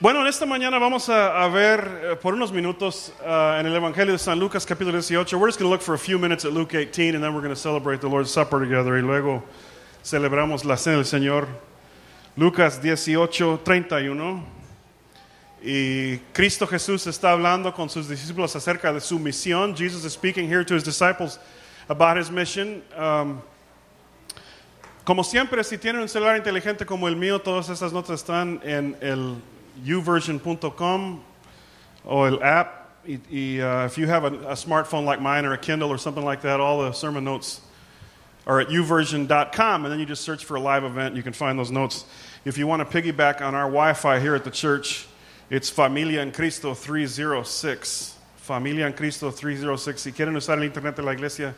Bueno, en esta mañana vamos a, ver eh, por unos minutos uh, en el Evangelio de San Lucas capítulo 18. We're just going to look for a few minutes at Luke 18 and then we're going to celebrate the Lord's Supper together y luego celebramos la cena del Señor. Lucas 18, 31. Y Cristo Jesús está hablando con sus discípulos acerca de su misión. Jesus is speaking here to his disciples about his mission. Um, como siempre, si tienen un celular inteligente como el mío, todas estas notas están en el youversion.com o el app. Y, y, uh, if you have a, a smartphone like mine or a Kindle or something like that, all the sermon notes are at youversion.com, and then you just search for a live event. You can find those notes. If you want to piggyback on our Wi Fi here at the church, it's Familia en Cristo 306. Familia en Cristo 306. Si quieren usar el internet de la iglesia,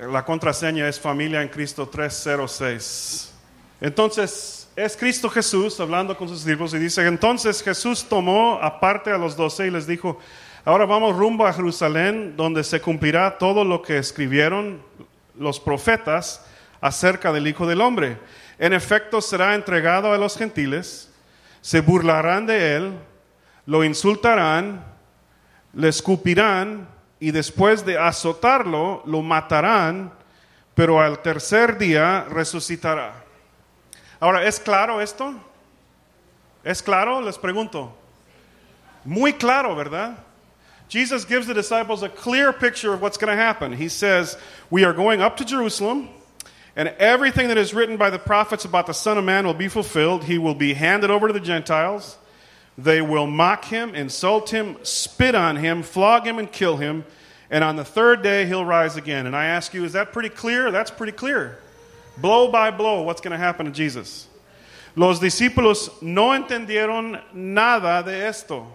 la contraseña es Familia en Cristo 306. Entonces, es Cristo Jesús hablando con sus discípulos y dice, entonces Jesús tomó aparte a los doce y les dijo, ahora vamos rumbo a Jerusalén, donde se cumplirá todo lo que escribieron los profetas acerca del Hijo del Hombre. En efecto, será entregado a los gentiles, se burlarán de él, lo insultarán, le escupirán y después de azotarlo, lo matarán, pero al tercer día resucitará. Ahora, ¿es claro esto? ¿Es claro? Les pregunto. Muy claro, ¿verdad? Jesus gives the disciples a clear picture of what's going to happen. He says, We are going up to Jerusalem, and everything that is written by the prophets about the Son of Man will be fulfilled. He will be handed over to the Gentiles. They will mock him, insult him, spit on him, flog him, and kill him. And on the third day, he'll rise again. And I ask you, is that pretty clear? That's pretty clear. Blow by blow, what's going to happen to Jesus. Los discípulos no entendieron nada de esto.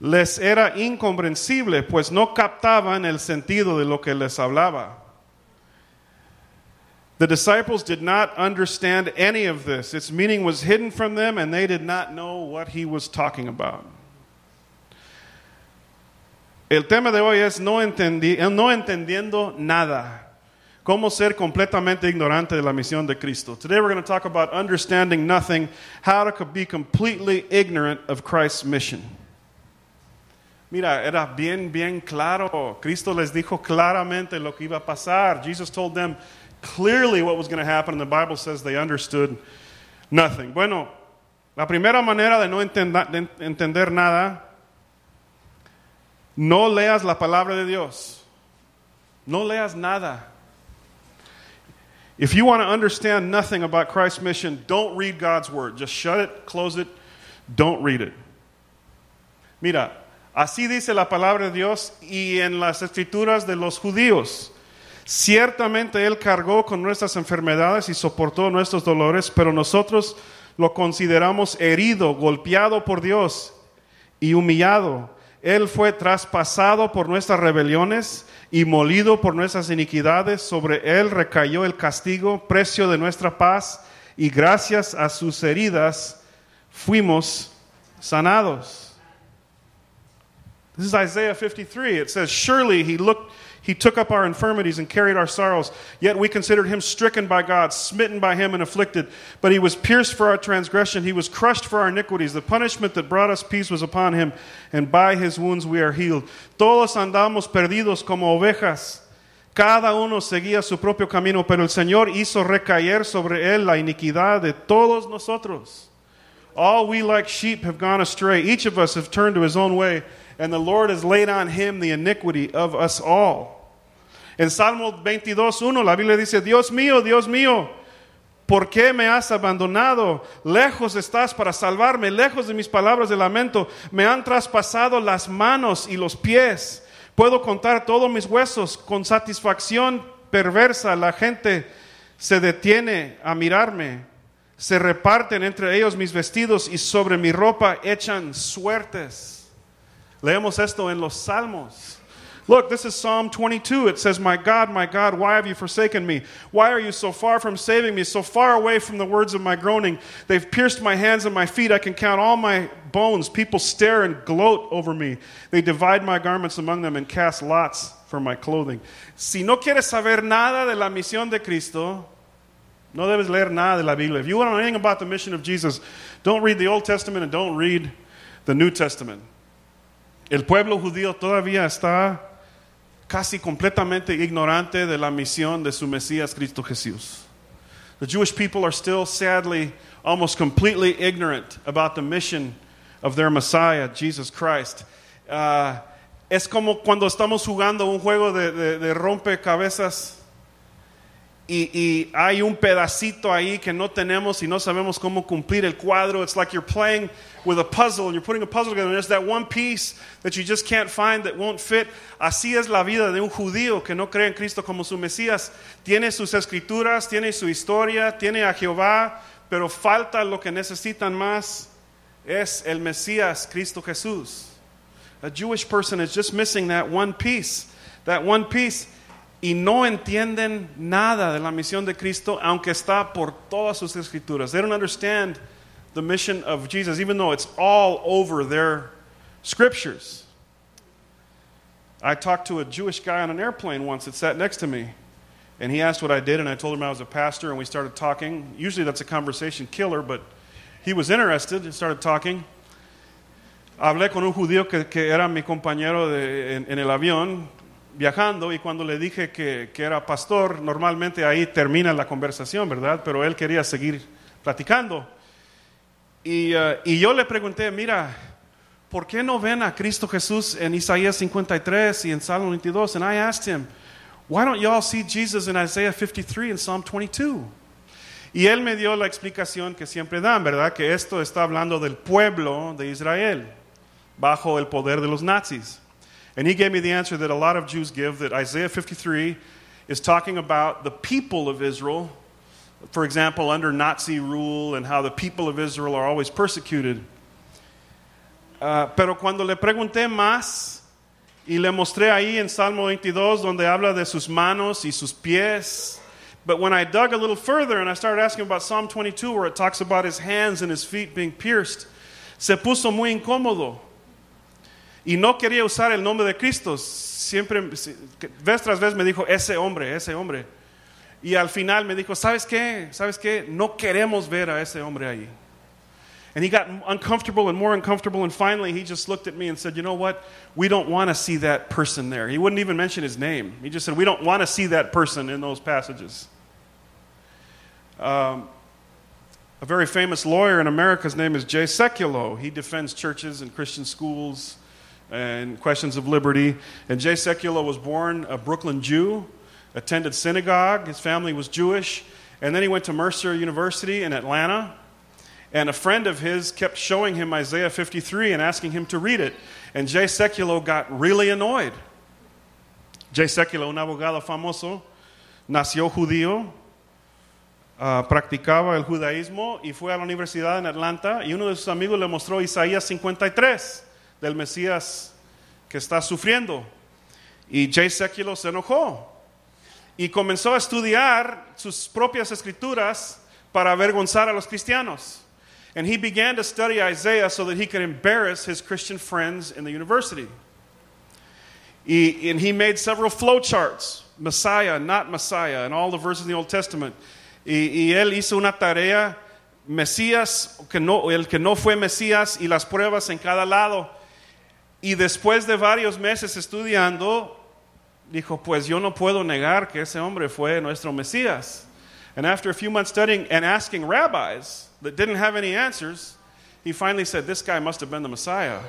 Les era incomprensible, pues no captaban el sentido de lo que les hablaba. The disciples did not understand any of this. Its meaning was hidden from them, and they did not know what he was talking about. El tema de hoy es no, entendi no entendiendo nada. Cómo ser completamente ignorante de la misión de Cristo. Today we're going to talk about understanding nothing, how to be completely ignorant of Christ's mission. Mira, era bien, bien claro. Cristo les dijo claramente lo que iba a pasar. Jesus told them clearly what was going to happen, and the Bible says they understood nothing. Bueno, la primera manera de no entenda, de entender nada, no leas la palabra de Dios. No leas nada. If you want to understand nothing about Christ's mission, don't read God's word. Just shut it, close it, don't read it. Mira, así dice la palabra de Dios y en las escrituras de los judíos. Ciertamente Él cargó con nuestras enfermedades y soportó nuestros dolores, pero nosotros lo consideramos herido, golpeado por Dios y humillado. Él fue traspasado por nuestras rebeliones y molido por nuestras iniquidades. Sobre Él recayó el castigo, precio de nuestra paz, y gracias a sus heridas fuimos sanados. This is Isaiah 53. It says, Surely He looked. He took up our infirmities and carried our sorrows. Yet we considered him stricken by God, smitten by him, and afflicted. But he was pierced for our transgression, he was crushed for our iniquities. The punishment that brought us peace was upon him, and by his wounds we are healed. Todos andamos perdidos como ovejas. Cada uno seguía su propio camino, pero el Señor hizo recaer sobre él la iniquidad de todos nosotros. All we like sheep have gone astray. Each of us have turned to his own way, and the Lord has laid on him the iniquity of us all. En Salmo 22.1 la Biblia dice, Dios mío, Dios mío, ¿por qué me has abandonado? Lejos estás para salvarme, lejos de mis palabras de lamento. Me han traspasado las manos y los pies. Puedo contar todos mis huesos con satisfacción perversa. La gente se detiene a mirarme. Se reparten entre ellos mis vestidos y sobre mi ropa echan suertes. Leemos esto en los Salmos. Look, this is Psalm 22. It says, My God, my God, why have you forsaken me? Why are you so far from saving me, so far away from the words of my groaning? They've pierced my hands and my feet. I can count all my bones. People stare and gloat over me. They divide my garments among them and cast lots for my clothing. Si no quieres saber nada de la misión de Cristo, No debes leer nada de la Biblia. If you want to know anything about the mission of Jesus, don't read the Old Testament and don't read the New Testament. El pueblo judío todavía está casi completamente ignorante de la misión de su Mesías Cristo Jesús. The Jewish people are still sadly almost completely ignorant about the mission of their Messiah, Jesus Christ. Uh, es como cuando estamos jugando un juego de, de, de rompecabezas y, hay un pedacito ahí que no tenemos y no sabemos cómo cumplir el cuadro. It's like you're playing with a puzzle and you're putting a puzzle together and there's that one piece that you just can't find that won't fit. Así es la vida de un judío que no cree en Cristo como su Mesías. Tiene sus escrituras, tiene su historia, tiene a Jehová, pero falta lo que necesitan más es el Mesías, Cristo Jesús. A Jewish person is just missing that one piece. That one piece y no entienden nada de la misión de Cristo, aunque está por todas sus escrituras. They don't understand the mission of Jesus, even though it's all over their scriptures. I talked to a Jewish guy on an airplane once that sat next to me, and he asked what I did, and I told him I was a pastor, and we started talking. Usually that's a conversation killer, but he was interested and started talking. Hablé con un judío que, que era mi compañero de, en, en el avión, viajando y cuando le dije que, que, era pastor, normalmente ahí termina la conversación, ¿verdad? Pero él quería seguir platicando. Y, uh, y, yo le pregunté, mira, ¿por qué no ven a Cristo Jesús en Isaías 53 y en Salmo 22? And I asked him, why don't y'all see Jesus in Isaiah 53 and Psalm 22? Y él me dio la explicación que siempre dan, ¿verdad? Que esto está hablando del pueblo de Israel bajo el poder de los nazis. And he gave me the answer that a lot of Jews give that Isaiah 53 is talking about the people of Israel, for example, under Nazi rule and how the people of Israel are always persecuted. Uh, pero cuando le pregunté más y le mostré ahí en Salmo 22 donde habla de sus manos y sus pies, but when I dug a little further and I started asking about Psalm 22 where it talks about his hands and his feet being pierced, se puso muy incómodo. Y no quería usar el nombre de Cristo. Siempre, vez tras vez me dijo, ese hombre, ese hombre. Y al final me dijo, ¿sabes qué? ¿Sabes qué? No queremos ver a ese hombre ahí. And he got uncomfortable and more uncomfortable. And finally, he just looked at me and said, You know what? We don't want to see that person there. He wouldn't even mention his name. He just said, We don't want to see that person in those passages. Um, a very famous lawyer in America's name is Jay Sekulow. He defends churches and Christian schools and questions of liberty. And Jay Sekulow was born a Brooklyn Jew, attended synagogue. His family was Jewish. And then he went to Mercer University in Atlanta. And a friend of his kept showing him Isaiah 53 and asking him to read it. And Jay Sekulow got really annoyed. Jay Sekulow, un abogado famoso, nació judío, uh, practicaba el judaísmo y fue a la universidad en Atlanta. Y uno de sus amigos le mostró Isaías 53 del Mesías que está sufriendo. Y Jay Sekulow se enojó y comenzó a estudiar sus propias escrituras para avergonzar a los cristianos. And he began to study Isaiah so that he could embarrass his Christian friends in the university. Y, and he made several flowcharts, Messiah, not Messiah, and all the verses in the Old Testament. Y, y él hizo una tarea, Mesías, que no, el que no fue Mesías, y las pruebas en cada lado. Y después de varios meses estudiando, dijo, pues yo no puedo negar que ese hombre fue nuestro Mesías. And after a few months studying and asking rabbis that didn't have any answers, he finally said, this guy must have been the Messiah.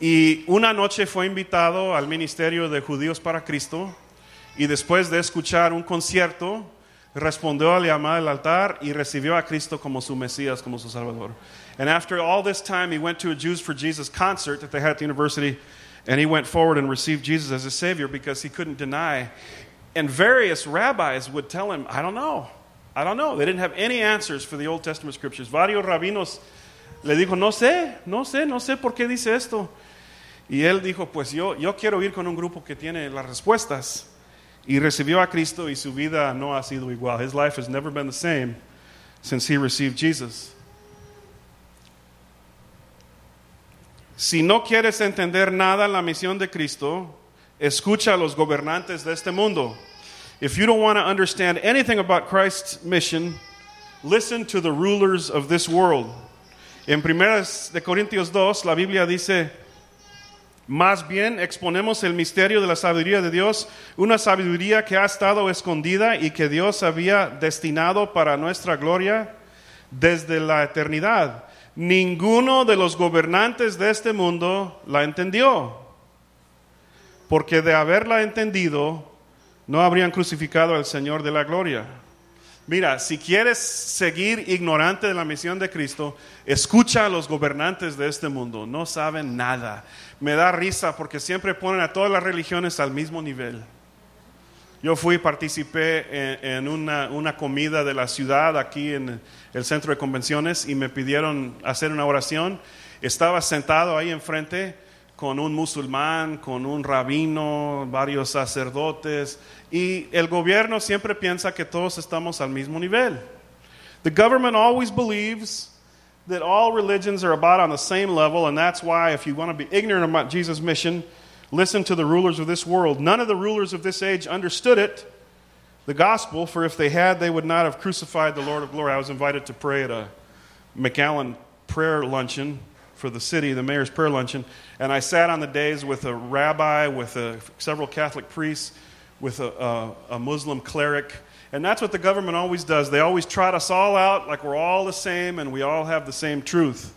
Y una noche fue invitado al Ministerio de Judíos para Cristo y después de escuchar un concierto, respondió a la llamada del altar y recibió a Cristo como su Mesías, como su Salvador. And after all this time, he went to a Jews for Jesus concert that they had at the university, and he went forward and received Jesus as his Savior because he couldn't deny. And various rabbis would tell him, I don't know. I don't know. They didn't have any answers for the Old Testament scriptures. Varios rabinos le dijo, no sé, no sé, no sé por qué dice esto. Y él dijo, pues yo, yo quiero ir con un grupo que tiene las respuestas. Y recibió a Cristo y su vida no ha sido igual. His life has never been the same since he received Jesus. Si no quieres entender nada la misión de Cristo, escucha a los gobernantes de este mundo. If you don't want to understand anything about Christ's mission, listen to the rulers of this world. En 1 de Corintios 2, la Biblia dice, más bien exponemos el misterio de la sabiduría de Dios, una sabiduría que ha estado escondida y que Dios había destinado para nuestra gloria desde la eternidad. Ninguno de los gobernantes de este mundo la entendió, porque de haberla entendido, no habrían crucificado al Señor de la gloria. Mira, si quieres seguir ignorante de la misión de Cristo, escucha a los gobernantes de este mundo, no saben nada. Me da risa porque siempre ponen a todas las religiones al mismo nivel. Yo fui, participé en, una, una, comida de la ciudad aquí en el centro de convenciones y me pidieron hacer una oración. Estaba sentado ahí enfrente con un musulmán, con un rabino, varios sacerdotes, y el gobierno siempre piensa que todos estamos al mismo nivel. The government always believes that all religions are about on the same level, and that's why, if you want to be ignorant about Jesus' mission, listen to the rulers of this world. None of the rulers of this age understood it, the gospel, for if they had, they would not have crucified the Lord of glory. I was invited to pray at a McAllen prayer luncheon for the city, the mayor's prayer luncheon, and I sat on the days with a rabbi, with a, several Catholic priests, with a, a, a Muslim cleric. And that's what the government always does. They always trot us all out like we're all the same and we all have the same truth.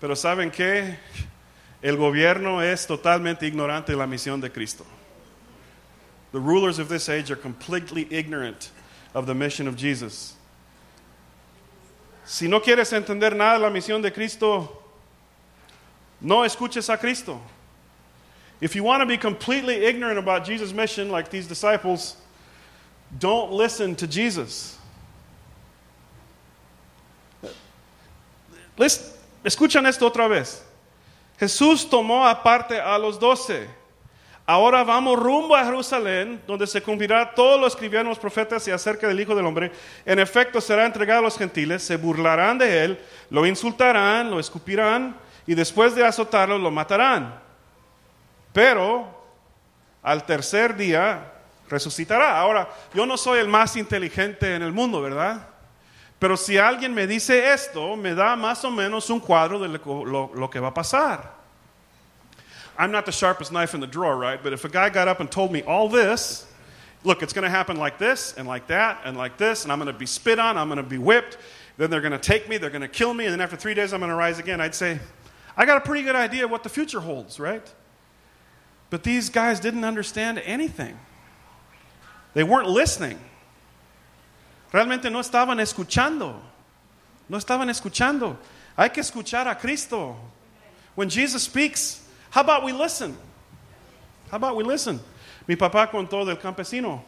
Pero ¿saben qué? El gobierno es totalmente ignorante de la misión de Cristo. The rulers of this age are completely ignorant of the mission of Jesus. Si no quieres entender nada de la misión de Cristo, no escuches a Cristo. If you want to be completely ignorant about Jesus' mission, like these disciples, don't listen to Jesus. Listen, escuchan esto otra vez. Jesús tomó aparte a los doce. Ahora vamos rumbo a Jerusalén, donde se cumplirá todo lo escribieron los profetas y acerca del Hijo del Hombre. En efecto, será entregado a los gentiles, se burlarán de él, lo insultarán, lo escupirán y después de azotarlo lo matarán. Pero al tercer día resucitará. Ahora, yo no soy el más inteligente en el mundo, ¿verdad? Pero si alguien me dice esto, me da más o menos un cuadro de lo, lo, lo que va a pasar. I'm not the sharpest knife in the drawer, right? But if a guy got up and told me all this, look, it's going to happen like this and like that and like this, and I'm going to be spit on, I'm going to be whipped, then they're going to take me, they're going to kill me, and then after three days I'm going to rise again, I'd say, I got a pretty good idea what the future holds, right? But these guys didn't understand anything. They weren't listening. Realmente no estaban escuchando. No estaban escuchando. Hay que escuchar a Cristo. When Jesus speaks, how about we listen? How about we listen? Mi papá contó del campesino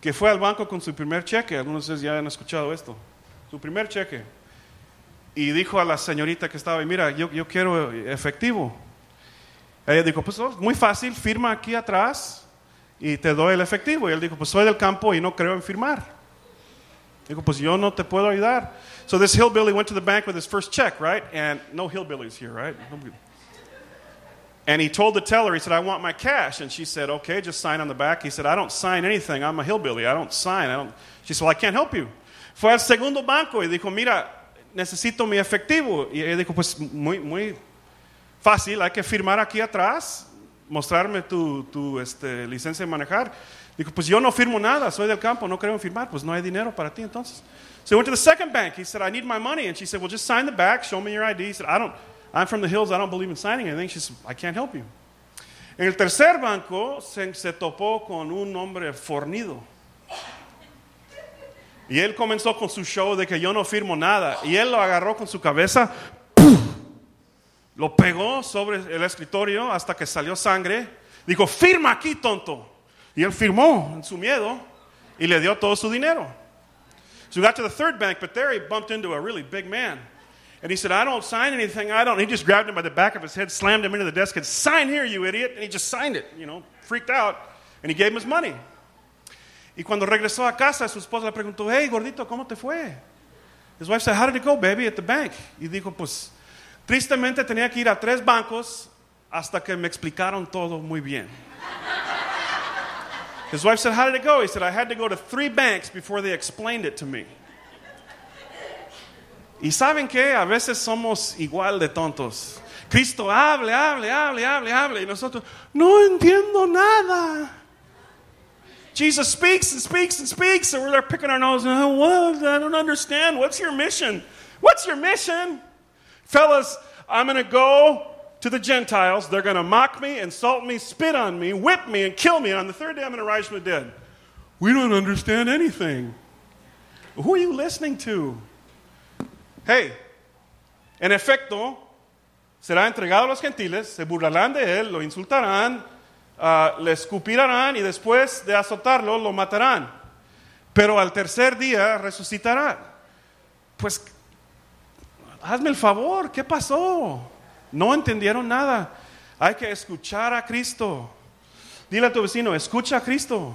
que fue al banco con su primer cheque. Algunos de ustedes ya han escuchado esto. Su primer cheque. Y dijo a la señorita que estaba ahí, mira, yo, quiero efectivo. Ella dijo, pues oh, muy fácil, firma aquí atrás y te doy el efectivo. Y él dijo, pues soy del campo y no creo en firmar. Pues yo no te puedo ayudar. So this hillbilly went to the bank with his first check, right? And no hillbillies here, right? And he told the teller, he said, I want my cash. And she said, okay, just sign on the back. He said, I don't sign anything. I'm a hillbilly. I don't sign. I don't. She said, well, I can't help you. Fue al segundo banco y dijo, mira, necesito mi efectivo. Y ella dijo, pues muy, muy fácil, hay que firmar aquí atrás, mostrarme tu, tu este, licencia de manejar. Dijo, pues yo no firmo nada, soy del campo, no creo firmar, pues no hay dinero para ti entonces. So he went to the second bank. He said, I need my money. And she said, well, just sign the back, show me your ID. He said, I don't, I'm from the hills, I don't believe in signing anything. She said, I can't help you. En el tercer banco se, se topó con un hombre fornido. Y él comenzó con su show de que yo no firmo nada. Y él lo agarró con su cabeza, lo pegó sobre el escritorio hasta que salió sangre. Dijo, firma aquí, tonto. Y él firmó en su miedo y le dio todo su dinero. So we got to the third bank, but there he bumped into a really big man. And he said, I don't sign anything. I don't. He just grabbed him by the back of his head, slammed him into the desk, and sign here, you idiot. And he just signed it, you know, freaked out. And he gave him his money. Y cuando regresó a casa, su esposa le preguntó, hey, gordito, ¿cómo te fue? His wife said, how did it go, baby, at the bank? Y dijo, pues, tristemente tenía que ir a tres bancos hasta que me explicaron todo muy bien. His wife said, How did it go? He said, I had to go to three banks before they explained it to me. Y saben que a veces somos igual de tontos. Cristo hable, hable, hable, hable, hable. Y nosotros, no entiendo nada. Jesus speaks and speaks and speaks, and we're there picking our nose. Oh, what? I don't understand. What's your mission? What's your mission? Fellas, I'm going to go to the Gentiles. They're going to mock me, insult me, spit on me, whip me, and kill me. And on the third day, I'm going to rise from the dead. We don't understand anything. Who are you listening to? Hey, en efecto, será entregado a los gentiles, se burlarán de él, lo insultarán, uh, le escupirán y después de azotarlo lo matarán. Pero al tercer día resucitará. Pues, hazme el favor, ¿qué pasó? No entendieron nada. Hay que escuchar a Cristo. Dile a tu vecino, escucha a Cristo.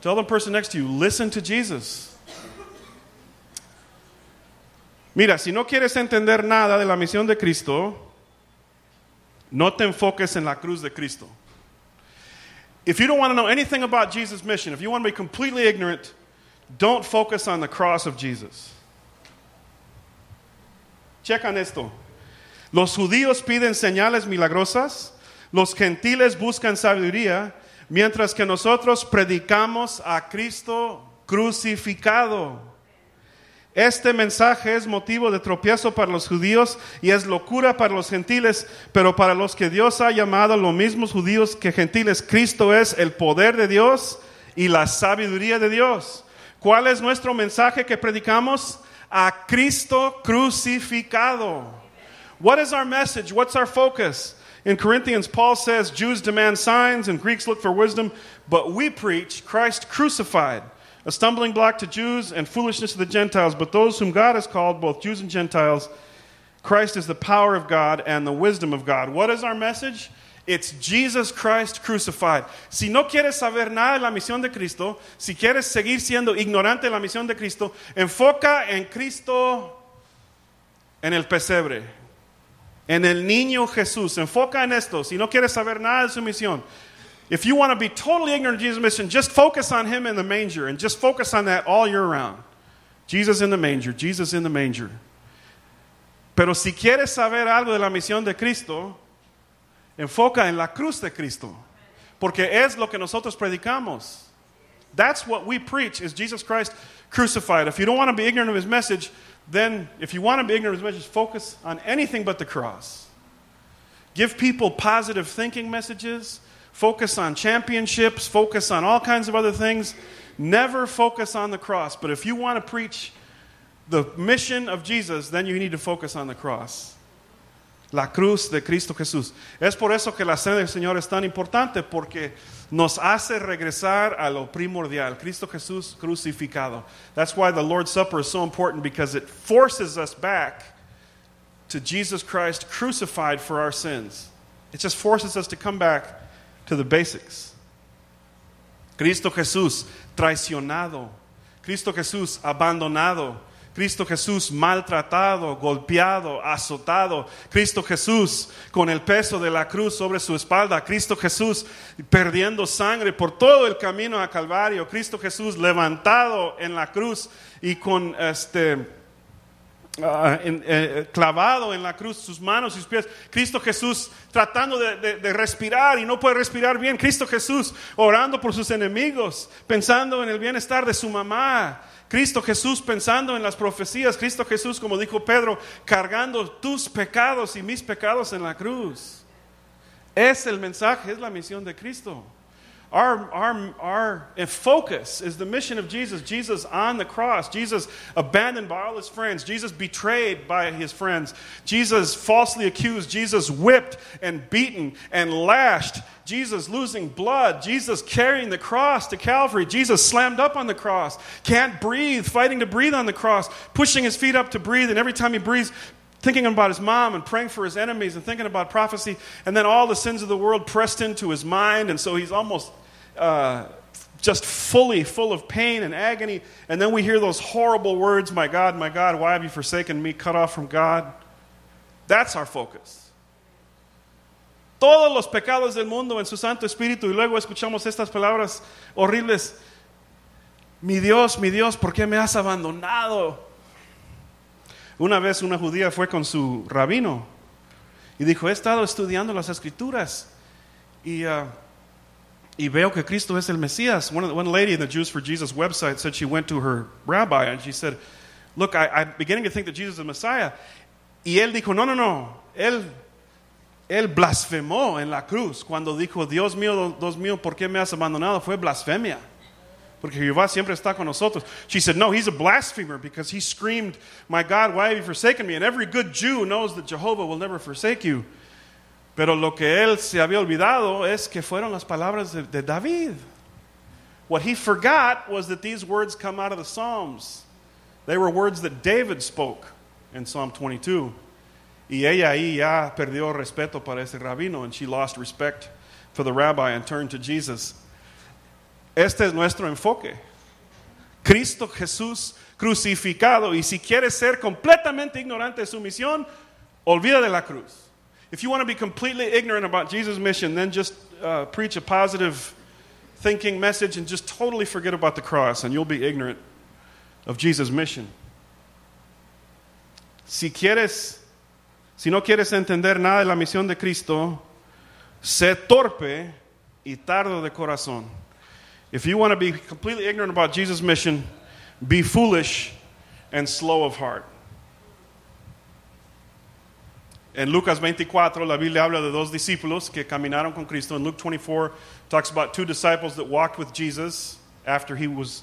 Tell the person next to you, listen to Jesus. Mira, si no quieres entender nada de la misión de Cristo, no te enfoques en la cruz de Cristo. If you don't want to know anything about Jesus' mission, if you want to be completely ignorant, don't focus on the cross of Jesus. Checan esto. Los judíos piden señales milagrosas, los gentiles buscan sabiduría, mientras que nosotros predicamos a Cristo crucificado. Este mensaje es motivo de tropiezo para los judíos y es locura para los gentiles, pero para los que Dios ha llamado, los mismos judíos que gentiles, Cristo es el poder de Dios y la sabiduría de Dios. ¿Cuál es nuestro mensaje que predicamos? A Cristo crucificado. What is our message? What's our focus? In Corinthians, Paul says Jews demand signs and Greeks look for wisdom, but we preach Christ crucified a stumbling block to Jews and foolishness to the Gentiles, but those whom God has called, both Jews and Gentiles, Christ is the power of God and the wisdom of God. What is our message? It's Jesus Christ crucified. Si no quieres saber nada de la misión de Cristo, si quieres seguir siendo ignorante de la misión de Cristo, enfoca en Cristo en el pesebre, en el niño Jesús. Enfoca en esto. Si no quieres saber nada de su misión, if you want to be totally ignorant of Jesus' mission, just focus on him in the manger and just focus on that all year round. Jesus in the manger, Jesus in the manger. Pero si quieres saber algo de la misión de Cristo, enfoca en la cruz de Cristo, porque es lo que nosotros predicamos. That's what we preach is Jesus Christ crucified. If you don't want to be ignorant of his message, then if you want to be ignorant of his message, focus on anything but the cross. Give people positive thinking messages focus on championships, focus on all kinds of other things. Never focus on the cross. But if you want to preach the mission of Jesus, then you need to focus on the cross. La cruz de Cristo Jesús. Es por eso que la cena del Señor es tan importante porque nos hace regresar a lo primordial, Cristo Jesús crucificado. That's why the Lord's Supper is so important because it forces us back to Jesus Christ crucified for our sins. It just forces us to come back to the basics. Cristo Jesús traicionado. Cristo Jesús abandonado. Cristo Jesús maltratado, golpeado, azotado. Cristo Jesús con el peso de la cruz sobre su espalda. Cristo Jesús perdiendo sangre por todo el camino a Calvario. Cristo Jesús levantado en la cruz y con este en, eh, clavado en la cruz, sus manos y sus pies. Cristo Jesús tratando de, respirar y no puede respirar bien. Cristo Jesús orando por sus enemigos, pensando en el bienestar de su mamá. Cristo Jesús pensando en las profecías. Cristo Jesús, como dijo Pedro, cargando tus pecados y mis pecados en la cruz. Es el mensaje, es la misión de Cristo. Our, our, our focus is the mission of Jesus. Jesus on the cross. Jesus abandoned by all his friends. Jesus betrayed by his friends. Jesus falsely accused. Jesus whipped and beaten and lashed. Jesus losing blood. Jesus carrying the cross to Calvary. Jesus slammed up on the cross. Can't breathe, fighting to breathe on the cross, pushing his feet up to breathe. And every time he breathes, thinking about his mom and praying for his enemies and thinking about prophecy, and then all the sins of the world pressed into his mind, and so he's almost uh, just fully full of pain and agony. And then we hear those horrible words, My God, my God, why have you forsaken me, cut off from God? That's our focus. todos los pecados del mundo en su Santo Espíritu y luego escuchamos estas palabras horribles. Mi Dios, mi Dios, ¿por qué me has abandonado? Una vez una judía fue con su rabino y dijo, he estado estudiando las escrituras y, uh, y veo que Cristo es el Mesías. One, one lady in the Jews for Jesus website said she went to her rabbi and she said, look, I, I'm beginning to think that Jesus is the Messiah. Y él dijo, no, no, no, él, él blasfemó en la cruz cuando dijo, Dios mío, Dios mío, ¿por qué me has abandonado? Fue blasfemia. Porque Jehová siempre está con nosotros. She said, No, he's a blasphemer because he screamed, My God, why have you forsaken me? And every good Jew knows that Jehovah will never forsake you. Pero lo que él se había olvidado es que fueron las palabras de, de David. What he forgot was that these words come out of the Psalms. They were words that David spoke in Psalm 22. Y ella ahí ya perdió respeto para ese rabino, and she lost respect for the rabbi and turned to Jesus. Este es nuestro enfoque. Cristo Jesús crucificado. Y si quieres ser completamente ignorante de su misión, olvida de la cruz. If you want to be completely ignorant about Jesus' mission, then just uh, preach a positive thinking message and just totally forget about the cross, and you'll be ignorant of Jesus' mission. Si quieres, si no quieres entender nada de la misión de Cristo, sé torpe y tardo de corazón. If you want to be completely ignorant about Jesus' mission, be foolish and slow of heart. En Lucas 24, la Biblia habla de dos discípulos que caminaron con Cristo. In Luke 24, talks about two disciples that walked with Jesus after he was,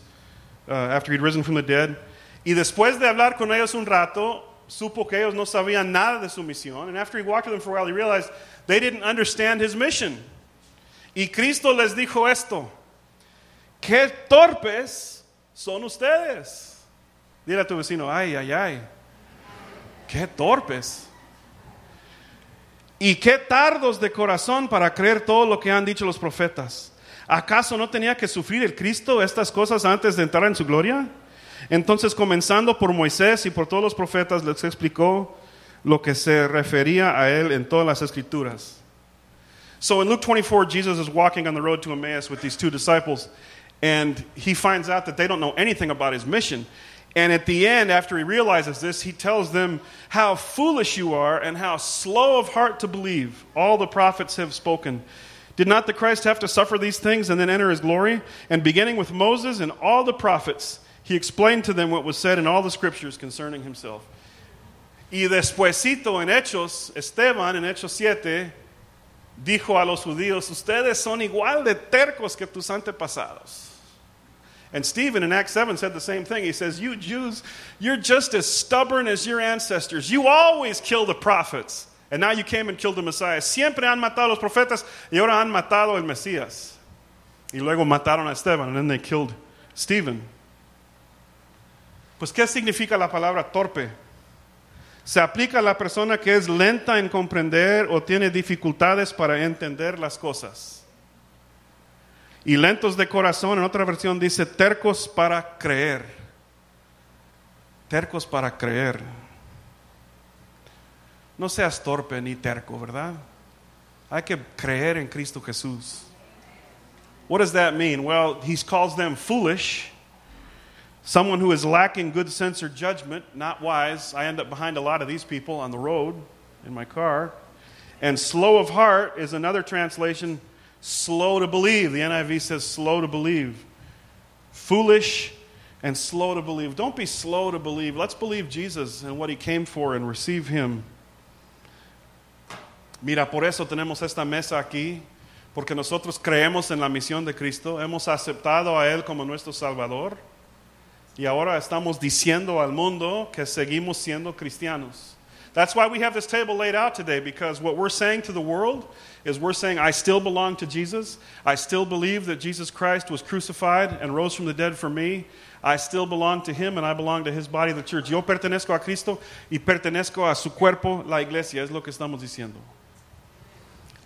uh, after he'd risen from the dead. Y después de hablar con ellos un rato, supo que ellos no sabían nada de su misión. And after he walked with them for a while, he realized they didn't understand his mission. Y Cristo les dijo esto: Qué torpes son ustedes. Dile a tu vecino: Ay, ay, ay. Qué torpes. Y qué tardos de corazón para creer todo lo que han dicho los profetas. ¿Acaso no tenía que sufrir el Cristo estas cosas antes de entrar en su gloria? Entonces, comenzando por Moisés y por todos los profetas, les explicó lo que se refería a él en todas las escrituras. So in Luke 24, Jesus is walking on the road to Emmaus with these two disciples, and he finds out that they don't know anything about his mission. And at the end, after he realizes this, he tells them how foolish you are and how slow of heart to believe. All the prophets have spoken. Did not the Christ have to suffer these things and then enter his glory? And beginning with Moses and all the prophets, he explained to them what was said in all the scriptures concerning himself. Y despuesito en Hechos, Esteban en Hechos 7 dijo a los judíos, ustedes son igual de tercos que tus antepasados. And Stephen in Acts 7 said the same thing. He says, You Jews, you're just as stubborn as your ancestors. You always kill the prophets. And now you came and killed the Messiah. Siempre han matado los profetas y ahora han matado al Mesías. Y luego mataron a Esteban, and then they killed Stephen. Pues, ¿qué significa la palabra torpe? Se aplica a la persona que es lenta en comprender o tiene dificultades para entender las cosas. Y lentos de corazón, en otra versión dice tercos para creer. Tercos para creer. No seas torpe ni terco, ¿verdad? Hay que creer en Cristo Jesús. What does that mean? Well, he calls them foolish. Someone who is lacking good sense or judgment, not wise. I end up behind a lot of these people on the road in my car. And slow of heart is another translation, slow to believe. The NIV says slow to believe. Foolish and slow to believe. Don't be slow to believe. Let's believe Jesus and what he came for and receive him. Mira, por eso tenemos esta mesa aquí, porque nosotros creemos en la misión de Cristo, hemos aceptado a Él como nuestro Salvador y ahora estamos diciendo al mundo que seguimos siendo cristianos. That's why we have this table laid out today, because what we're saying to the world is we're saying, I still belong to Jesus. I still believe that Jesus Christ was crucified and rose from the dead for me. I still belong to Him and I belong to His body, the church. Yo pertenezco a Cristo y pertenezco a su cuerpo, la iglesia, es lo que estamos diciendo.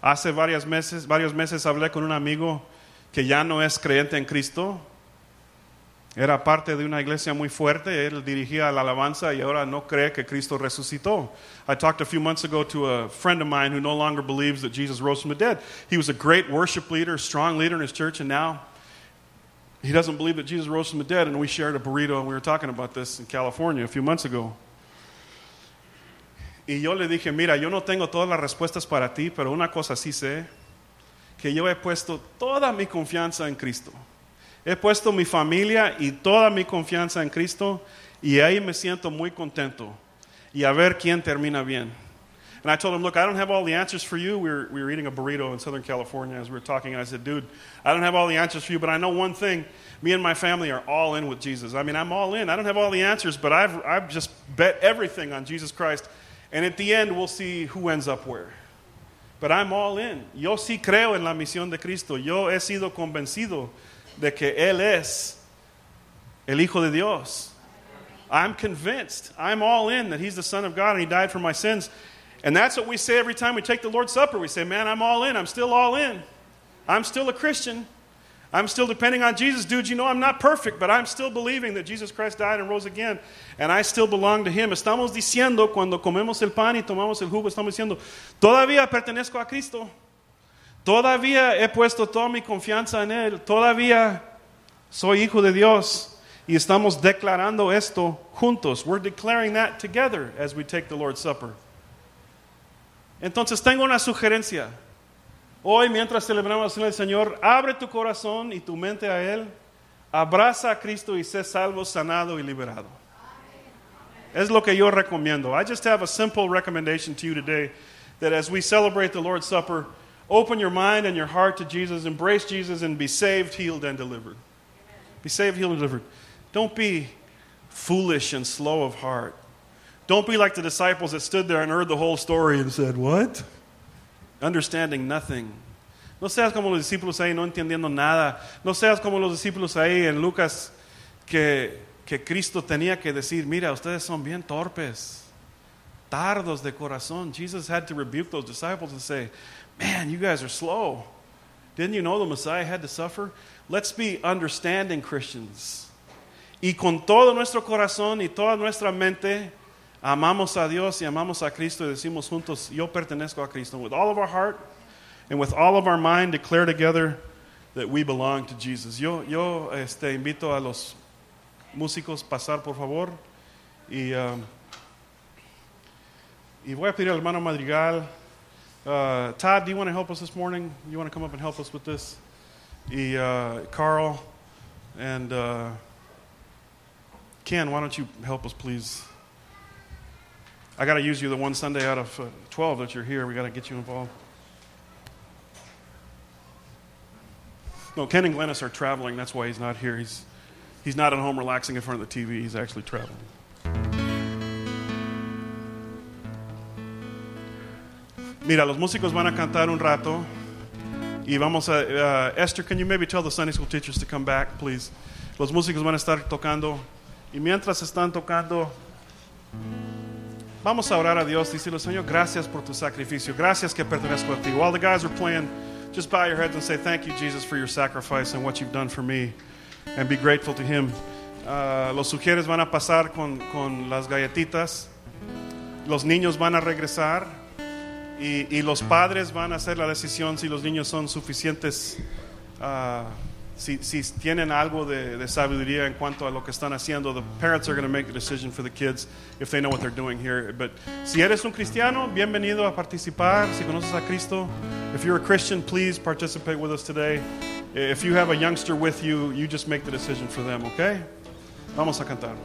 Hace varios meses, varios meses hablé con un amigo que ya no es creyente en Cristo Era parte de una iglesia muy fuerte, él dirigía la alabanza y ahora no cree que Cristo resucitó. I talked a few months ago to a friend of mine who no longer believes that Jesus rose from the dead. He was a great worship leader, strong leader in his church, and now he doesn't believe that Jesus rose from the dead. And we shared a burrito, and we were talking about this in California a few months ago. Y yo le dije, mira, yo no tengo todas las respuestas para ti, pero una cosa sí sé, que yo he puesto toda mi confianza en Cristo. He puesto mi familia y toda mi confianza en Cristo y ahí me siento muy contento. Y a ver quién termina bien. And I told him, look, I don't have all the answers for you. We were, we were eating a burrito in Southern California as we were talking, and I said, dude, I don't have all the answers for you, but I know one thing. Me and my family are all in with Jesus. I mean, I'm all in. I don't have all the answers, but I've, I've just bet everything on Jesus Christ. And at the end, we'll see who ends up where. But I'm all in. Yo sí creo en la misión de Cristo. Yo he sido convencido de que Él es el Hijo de Dios. I'm convinced. I'm all in that He's the Son of God and He died for my sins. And that's what we say every time we take the Lord's Supper. We say, Man, I'm all in. I'm still all in. I'm still a Christian. I'm still depending on Jesus. Dude, you know I'm not perfect, but I'm still believing that Jesus Christ died and rose again. And I still belong to Him. Estamos diciendo, cuando comemos el pan y tomamos el jugo, estamos diciendo, todavía pertenezco a Cristo. Todavía he puesto toda mi confianza en Él. Todavía soy hijo de Dios. Y estamos declarando esto juntos. We're declaring that together as we take the Lord's Supper. Entonces tengo una sugerencia. Hoy, mientras celebramos del Señor, abre tu corazón y tu mente a Él. Abraza a Cristo y sé salvo, sanado y liberado. Es lo que yo recomiendo. I just have a simple recommendation to you today that as we celebrate the Lord's Supper, Open your mind and your heart to Jesus, embrace Jesus, and be saved, healed, and delivered. Be saved, healed, and delivered. Don't be foolish and slow of heart. Don't be like the disciples that stood there and heard the whole story and said, What? Understanding nothing. No seas como los discípulos ahí no entendiendo nada. No seas como los discípulos ahí en Lucas que, que Cristo tenía que decir, mira, ustedes son bien torpes, tardos de corazón. Jesus had to rebuke those disciples and say, Man, you guys are slow. Didn't you know the Messiah had to suffer? Let's be understanding Christians. Y con todo nuestro corazón y toda nuestra mente, amamos a Dios y amamos a Cristo y decimos juntos, yo pertenezco a Cristo. With all of our heart and with all of our mind, declare together that we belong to Jesus. Yo, yo este, invito a los músicos pasar, por favor. Y, um, y voy a pedir al hermano Madrigal. Uh, Todd, do you want to help us this morning? You want to come up and help us with this? E, uh, Carl and uh, Ken, why don't you help us, please? I got to use you the one Sunday out of uh, 12 that you're here. We got to get you involved. No, Ken and Glennis are traveling. That's why he's not here. He's, he's not at home relaxing in front of the TV. He's actually traveling. Mira, los músicos van a cantar un rato y vamos a. Uh, Esther, can you maybe tell the Sunday school teachers to come back, please? Los músicos van a estar tocando y mientras están tocando, vamos a orar a Dios decirle, Señor, gracias por tu sacrificio, gracias que pertenezco a ti. While the guys are playing, just bow your heads and say, Thank you, Jesus, for your sacrifice and what you've done for me, and be grateful to Him. Uh, los sugieres van a pasar con, con las galletitas, los niños van a regresar. Y, y, los padres van a hacer la decisión si los niños son suficientes, uh, si, si, tienen algo de, de, sabiduría en cuanto a lo que están haciendo. The parents are going to make the decision for the kids if they know what they're doing here. But si eres un cristiano, bienvenido a participar. Si conoces a Cristo, if you're a Christian, please participate with us today. If you have a youngster with you, you just make the decision for them, okay? Vamos a cantar.